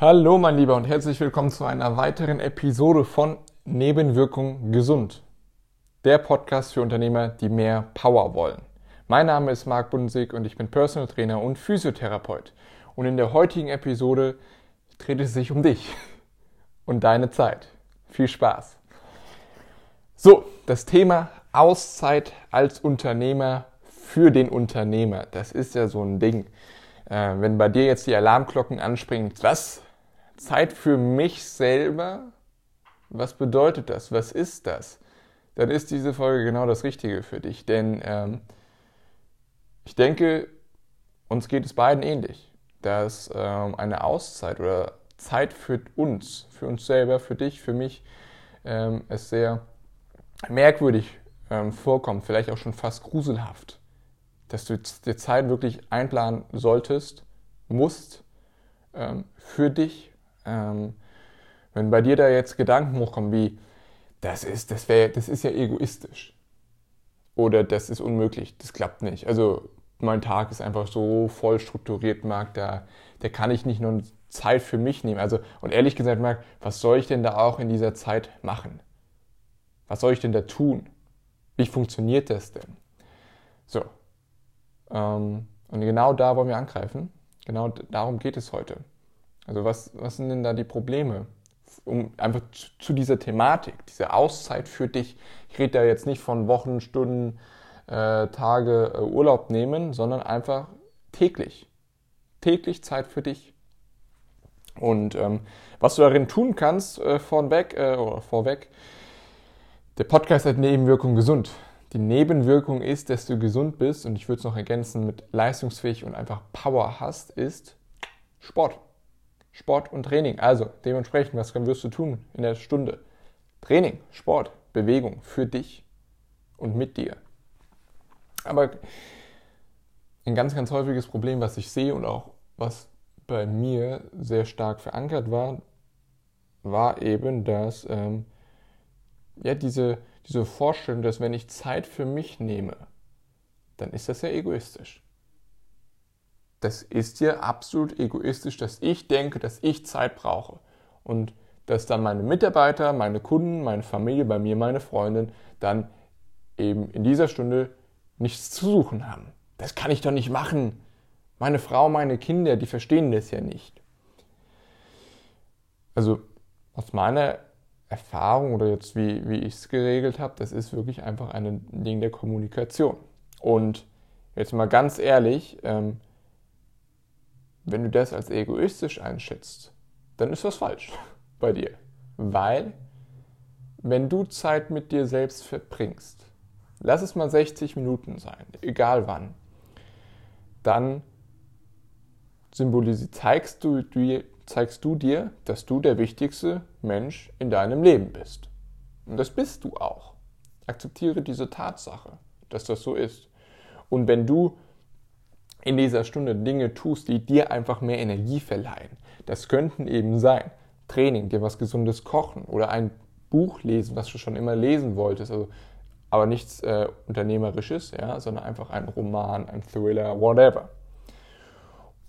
Hallo mein Lieber und herzlich willkommen zu einer weiteren Episode von Nebenwirkung gesund. Der Podcast für Unternehmer, die mehr Power wollen. Mein Name ist Marc Bundesig und ich bin Personal Trainer und Physiotherapeut. Und in der heutigen Episode dreht es sich um dich und deine Zeit. Viel Spaß. So, das Thema Auszeit als Unternehmer für den Unternehmer. Das ist ja so ein Ding. Äh, wenn bei dir jetzt die Alarmglocken anspringen, was? Zeit für mich selber? Was bedeutet das? Was ist das? Dann ist diese Folge genau das Richtige für dich. Denn ähm, ich denke, uns geht es beiden ähnlich, dass ähm, eine Auszeit oder Zeit für uns, für uns selber, für dich, für mich, ähm, es sehr merkwürdig ähm, vorkommt, vielleicht auch schon fast gruselhaft, dass du die Zeit wirklich einplanen solltest, musst, ähm, für dich, ähm, wenn bei dir da jetzt Gedanken hochkommen wie, das ist, das wäre, das ist ja egoistisch. Oder das ist unmöglich, das klappt nicht. Also mein Tag ist einfach so voll strukturiert, Marc, da, da kann ich nicht nur Zeit für mich nehmen. Also, und ehrlich gesagt, Marc, was soll ich denn da auch in dieser Zeit machen? Was soll ich denn da tun? Wie funktioniert das denn? So. Ähm, und genau da wollen wir angreifen. Genau darum geht es heute. Also was, was sind denn da die Probleme? Um einfach zu, zu dieser Thematik, diese Auszeit für dich. Ich rede da jetzt nicht von Wochen, Stunden, äh, Tage äh, Urlaub nehmen, sondern einfach täglich. Täglich Zeit für dich. Und ähm, was du darin tun kannst, äh, vorweg, äh, oder vorweg, der Podcast hat Nebenwirkung gesund. Die Nebenwirkung ist, dass du gesund bist und ich würde es noch ergänzen mit leistungsfähig und einfach Power hast, ist Sport. Sport und Training. Also dementsprechend, was wirst du tun in der Stunde? Training, Sport, Bewegung für dich und mit dir. Aber ein ganz, ganz häufiges Problem, was ich sehe und auch was bei mir sehr stark verankert war, war eben, dass ähm, ja, diese, diese Vorstellung, dass wenn ich Zeit für mich nehme, dann ist das ja egoistisch das ist ja absolut egoistisch, dass ich denke, dass ich Zeit brauche. Und dass dann meine Mitarbeiter, meine Kunden, meine Familie, bei mir meine Freundin dann eben in dieser Stunde nichts zu suchen haben. Das kann ich doch nicht machen. Meine Frau, meine Kinder, die verstehen das ja nicht. Also aus meiner Erfahrung oder jetzt wie, wie ich es geregelt habe, das ist wirklich einfach ein Ding der Kommunikation. Und jetzt mal ganz ehrlich, ähm, wenn du das als egoistisch einschätzt, dann ist was falsch bei dir. Weil, wenn du Zeit mit dir selbst verbringst, lass es mal 60 Minuten sein, egal wann, dann zeigst du, du, zeigst du dir, dass du der wichtigste Mensch in deinem Leben bist. Und das bist du auch. Akzeptiere diese Tatsache, dass das so ist. Und wenn du in dieser Stunde Dinge tust, die dir einfach mehr Energie verleihen. Das könnten eben sein Training, dir was Gesundes kochen oder ein Buch lesen, was du schon immer lesen wolltest, also, aber nichts äh, Unternehmerisches, ja, sondern einfach ein Roman, ein Thriller, whatever.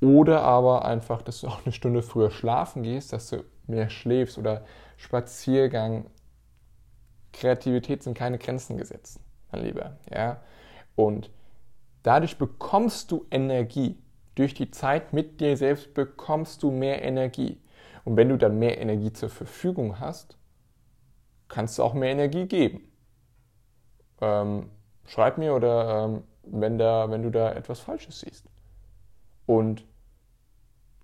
Oder aber einfach, dass du auch eine Stunde früher schlafen gehst, dass du mehr schläfst oder Spaziergang. Kreativität sind keine Grenzen gesetzt, mein Lieber. Ja? Und Dadurch bekommst du Energie. Durch die Zeit mit dir selbst bekommst du mehr Energie. Und wenn du dann mehr Energie zur Verfügung hast, kannst du auch mehr Energie geben. Ähm, schreib mir oder ähm, wenn, da, wenn du da etwas Falsches siehst. Und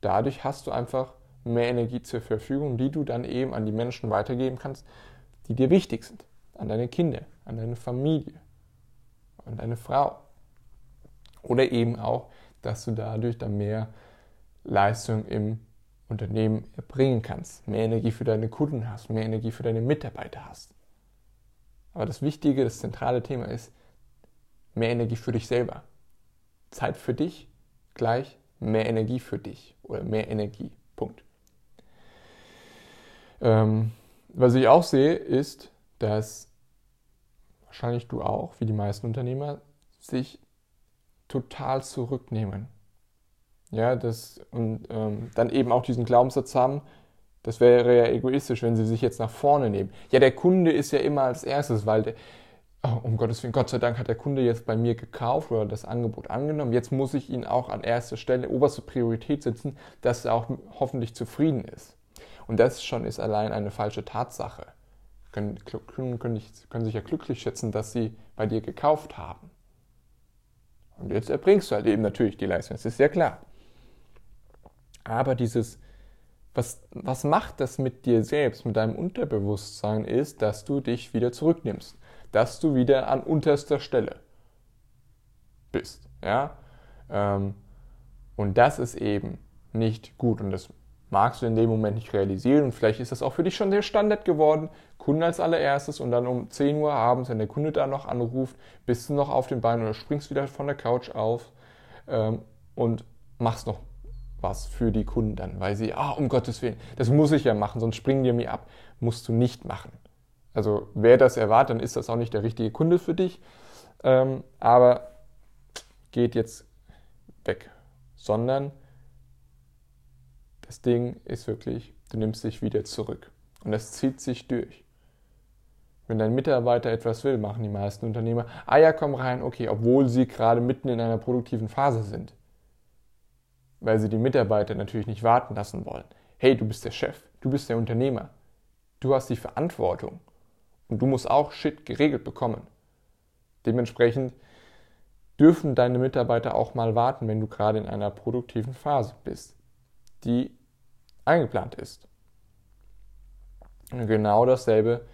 dadurch hast du einfach mehr Energie zur Verfügung, die du dann eben an die Menschen weitergeben kannst, die dir wichtig sind. An deine Kinder, an deine Familie, an deine Frau. Oder eben auch, dass du dadurch dann mehr Leistung im Unternehmen erbringen kannst, mehr Energie für deine Kunden hast, mehr Energie für deine Mitarbeiter hast. Aber das Wichtige, das zentrale Thema ist mehr Energie für dich selber. Zeit für dich gleich mehr Energie für dich oder mehr Energie. Punkt. Ähm, was ich auch sehe, ist, dass wahrscheinlich du auch, wie die meisten Unternehmer, sich total zurücknehmen. Ja, das, und ähm, dann eben auch diesen Glaubenssatz haben, das wäre ja egoistisch, wenn sie sich jetzt nach vorne nehmen. Ja, der Kunde ist ja immer als erstes, weil der, oh, um Gottes Willen, Gott sei Dank hat der Kunde jetzt bei mir gekauft oder das Angebot angenommen. Jetzt muss ich ihn auch an erster Stelle, oberste Priorität setzen, dass er auch hoffentlich zufrieden ist. Und das schon ist allein eine falsche Tatsache. Können, können, können, können sich ja glücklich schätzen, dass sie bei dir gekauft haben. Und jetzt erbringst du halt eben natürlich die Leistung, das ist ja klar. Aber dieses, was, was macht das mit dir selbst, mit deinem Unterbewusstsein, ist, dass du dich wieder zurücknimmst, dass du wieder an unterster Stelle bist. Ja? Ähm, und das ist eben nicht gut und das magst du in dem Moment nicht realisieren und vielleicht ist das auch für dich schon der Standard geworden. Kunde als allererstes und dann um 10 Uhr abends, wenn der Kunde da noch anruft, bist du noch auf den Beinen oder springst wieder von der Couch auf ähm, und machst noch was für die Kunden dann, weil sie, ah, um Gottes Willen, das muss ich ja machen, sonst springen die mir ab. Musst du nicht machen. Also wer das erwartet, dann ist das auch nicht der richtige Kunde für dich. Ähm, aber geht jetzt weg. Sondern das Ding ist wirklich, du nimmst dich wieder zurück. Und das zieht sich durch. Wenn dein Mitarbeiter etwas will, machen die meisten Unternehmer, ah ja, komm rein, okay, obwohl sie gerade mitten in einer produktiven Phase sind weil sie die Mitarbeiter natürlich nicht warten lassen wollen. Hey, du bist der Chef, du bist der Unternehmer, du hast die Verantwortung und du musst auch Shit geregelt bekommen. Dementsprechend dürfen deine Mitarbeiter auch mal warten, wenn du gerade in einer produktiven Phase bist, die eingeplant ist. Und genau dasselbe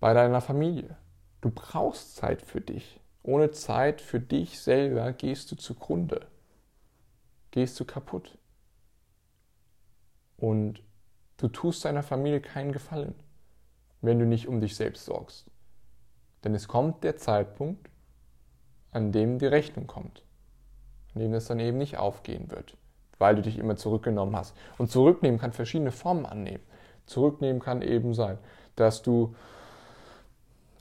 bei deiner Familie. Du brauchst Zeit für dich. Ohne Zeit für dich selber gehst du zugrunde gehst du kaputt. Und du tust deiner Familie keinen Gefallen, wenn du nicht um dich selbst sorgst. Denn es kommt der Zeitpunkt, an dem die Rechnung kommt, an dem das dann eben nicht aufgehen wird, weil du dich immer zurückgenommen hast. Und zurücknehmen kann verschiedene Formen annehmen. Zurücknehmen kann eben sein, dass du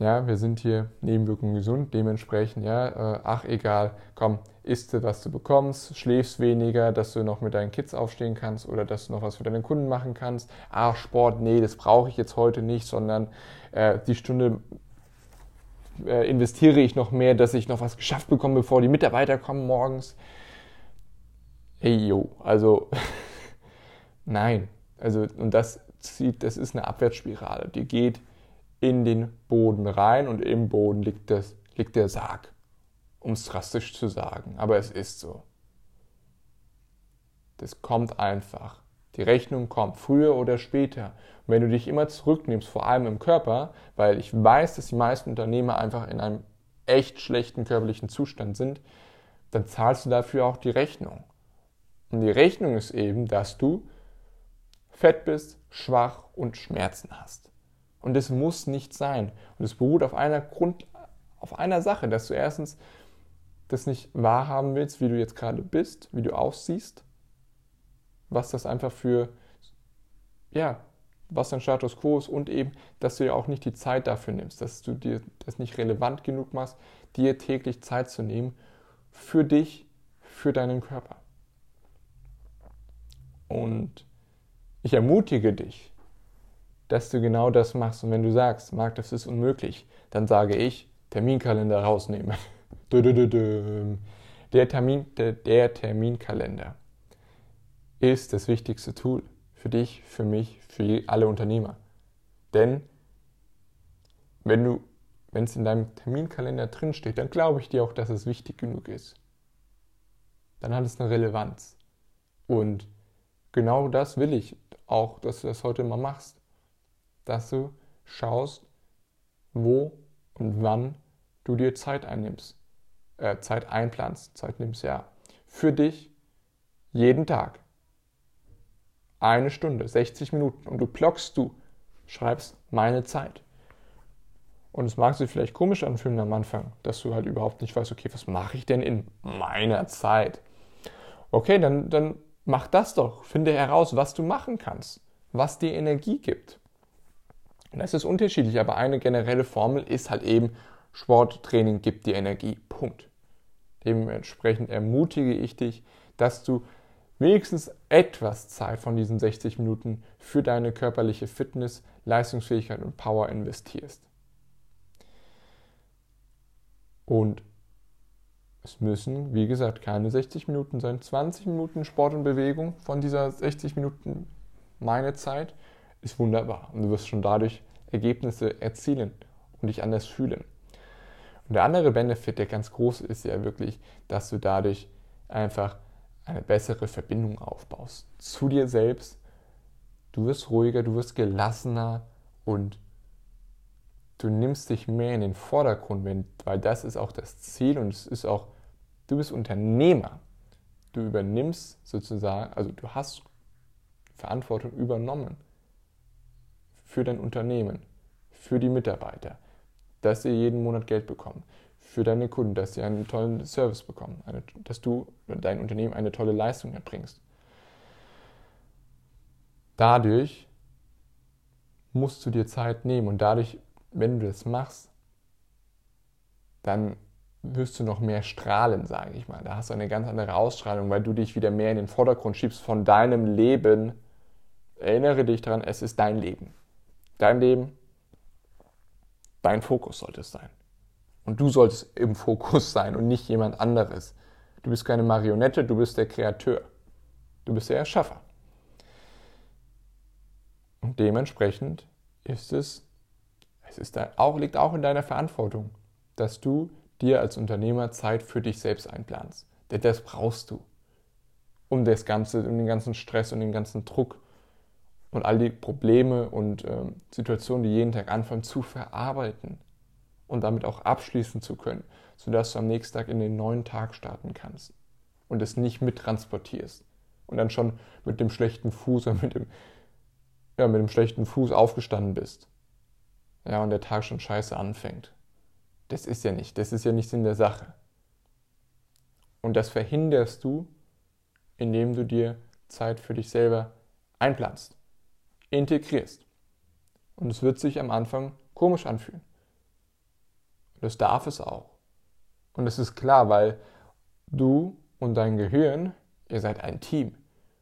ja, wir sind hier Nebenwirkungen gesund, dementsprechend, ja, äh, ach egal, komm, isst du, was du bekommst, schläfst weniger, dass du noch mit deinen Kids aufstehen kannst oder dass du noch was für deine Kunden machen kannst. Ach, Sport, nee, das brauche ich jetzt heute nicht, sondern äh, die Stunde äh, investiere ich noch mehr, dass ich noch was geschafft bekomme, bevor die Mitarbeiter kommen morgens. Hey, yo, also, nein, also, und das zieht, das ist eine Abwärtsspirale, die geht in den Boden rein und im Boden liegt, das, liegt der Sarg, um es drastisch zu sagen. Aber es ist so. Das kommt einfach. Die Rechnung kommt früher oder später. Und wenn du dich immer zurücknimmst, vor allem im Körper, weil ich weiß, dass die meisten Unternehmer einfach in einem echt schlechten körperlichen Zustand sind, dann zahlst du dafür auch die Rechnung. Und die Rechnung ist eben, dass du fett bist, schwach und Schmerzen hast. Und es muss nicht sein. Und es beruht auf einer Grund, auf einer Sache, dass du erstens das nicht wahrhaben willst, wie du jetzt gerade bist, wie du aussiehst, was das einfach für, ja, was dein Status quo ist und eben, dass du dir auch nicht die Zeit dafür nimmst, dass du dir das nicht relevant genug machst, dir täglich Zeit zu nehmen für dich, für deinen Körper. Und ich ermutige dich, dass du genau das machst. Und wenn du sagst, Marc, das ist unmöglich, dann sage ich, Terminkalender rausnehmen. Der, Termin, der, der Terminkalender ist das wichtigste Tool für dich, für mich, für alle Unternehmer. Denn wenn du, wenn es in deinem Terminkalender drinsteht, dann glaube ich dir auch, dass es wichtig genug ist. Dann hat es eine Relevanz. Und genau das will ich auch, dass du das heute mal machst dass du schaust, wo und wann du dir Zeit einnimmst, äh, Zeit einplanst, Zeit nimmst, ja, für dich jeden Tag. Eine Stunde, 60 Minuten und du blockst du, schreibst meine Zeit. Und es mag sich vielleicht komisch anfühlen am Anfang, dass du halt überhaupt nicht weißt, okay, was mache ich denn in meiner Zeit? Okay, dann, dann mach das doch. Finde heraus, was du machen kannst, was dir Energie gibt. Und das ist unterschiedlich, aber eine generelle Formel ist halt eben, Sporttraining gibt dir Energie. Punkt. Dementsprechend ermutige ich dich, dass du wenigstens etwas Zeit von diesen 60 Minuten für deine körperliche Fitness, Leistungsfähigkeit und Power investierst. Und es müssen, wie gesagt, keine 60 Minuten sein, 20 Minuten Sport und Bewegung von dieser 60 Minuten meine Zeit ist wunderbar. Und du wirst schon dadurch Ergebnisse erzielen und dich anders fühlen. Und der andere Benefit, der ganz groß ist, ja wirklich, dass du dadurch einfach eine bessere Verbindung aufbaust zu dir selbst. Du wirst ruhiger, du wirst gelassener und du nimmst dich mehr in den Vordergrund, weil das ist auch das Ziel und es ist auch, du bist Unternehmer. Du übernimmst sozusagen, also du hast Verantwortung übernommen für dein Unternehmen, für die Mitarbeiter, dass sie jeden Monat Geld bekommen, für deine Kunden, dass sie einen tollen Service bekommen, eine, dass du dein Unternehmen eine tolle Leistung erbringst. Dadurch musst du dir Zeit nehmen und dadurch, wenn du das machst, dann wirst du noch mehr strahlen, sage ich mal. Da hast du eine ganz andere Ausstrahlung, weil du dich wieder mehr in den Vordergrund schiebst von deinem Leben. Erinnere dich daran, es ist dein Leben. Dein Leben, dein Fokus sollte es sein. Und du solltest im Fokus sein und nicht jemand anderes. Du bist keine Marionette, du bist der Kreateur. Du bist der Erschaffer. Und dementsprechend ist es, es ist auch, liegt auch in deiner Verantwortung, dass du dir als Unternehmer Zeit für dich selbst einplanst. Denn das brauchst du, um das Ganze, um den ganzen Stress und den ganzen Druck und all die Probleme und ähm, Situationen, die jeden Tag anfangen, zu verarbeiten und damit auch abschließen zu können, sodass du am nächsten Tag in den neuen Tag starten kannst und es nicht mittransportierst und dann schon mit dem schlechten Fuß oder mit dem, ja, mit dem schlechten Fuß aufgestanden bist. Ja, und der Tag schon scheiße anfängt. Das ist ja nicht, das ist ja nicht Sinn der Sache. Und das verhinderst du, indem du dir Zeit für dich selber einplanst, integrierst. Und es wird sich am Anfang komisch anfühlen. Das darf es auch. Und es ist klar, weil du und dein Gehirn, ihr seid ein Team.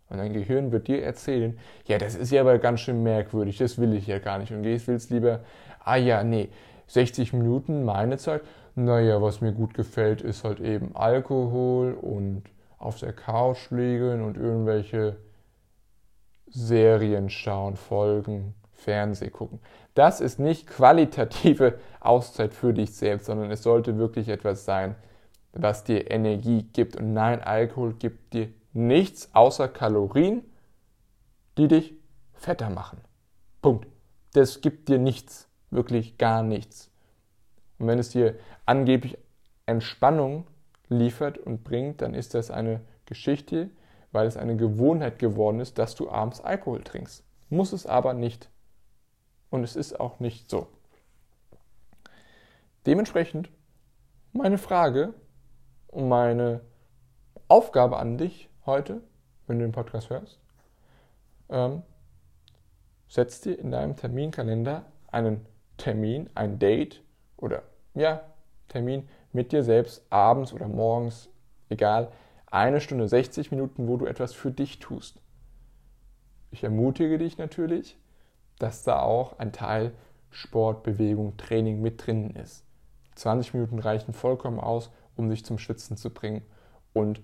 Und dein Gehirn wird dir erzählen, ja, das ist ja aber ganz schön merkwürdig, das will ich ja gar nicht. Und gehst willst lieber, ah ja, nee, 60 Minuten meine Zeit. Naja, was mir gut gefällt, ist halt eben Alkohol und auf der Couch liegen und irgendwelche Serien schauen, Folgen, Fernseh gucken. Das ist nicht qualitative Auszeit für dich selbst, sondern es sollte wirklich etwas sein, was dir Energie gibt. Und nein, Alkohol gibt dir nichts außer Kalorien, die dich fetter machen. Punkt. Das gibt dir nichts wirklich gar nichts. Und wenn es dir angeblich Entspannung liefert und bringt, dann ist das eine Geschichte, weil es eine Gewohnheit geworden ist, dass du abends Alkohol trinkst. Muss es aber nicht. Und es ist auch nicht so. Dementsprechend meine Frage und meine Aufgabe an dich heute, wenn du den Podcast hörst, ähm, setz dir in deinem Terminkalender einen Termin, ein Date oder ja, Termin mit dir selbst abends oder morgens, egal, eine Stunde 60 Minuten, wo du etwas für dich tust. Ich ermutige dich natürlich, dass da auch ein Teil Sport, Bewegung, Training mit drin ist. 20 Minuten reichen vollkommen aus, um dich zum Schwitzen zu bringen und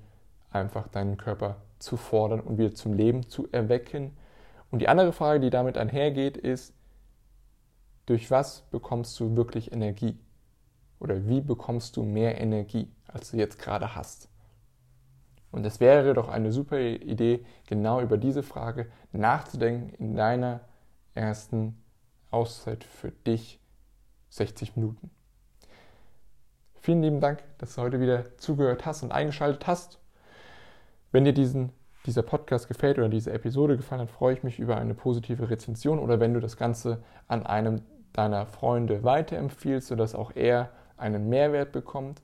einfach deinen Körper zu fordern und wieder zum Leben zu erwecken. Und die andere Frage, die damit einhergeht, ist, durch was bekommst du wirklich Energie? Oder wie bekommst du mehr Energie, als du jetzt gerade hast? Und es wäre doch eine super Idee, genau über diese Frage nachzudenken in deiner ersten Auszeit für dich 60 Minuten. Vielen lieben Dank, dass du heute wieder zugehört hast und eingeschaltet hast. Wenn dir diesen, dieser Podcast gefällt oder diese Episode gefallen hat, freue ich mich über eine positive Rezension oder wenn du das Ganze an einem deiner Freunde weiterempfiehlst, sodass auch er einen Mehrwert bekommt.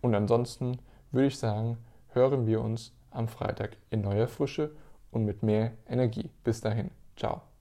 Und ansonsten würde ich sagen, hören wir uns am Freitag in neuer Frische und mit mehr Energie. Bis dahin, ciao.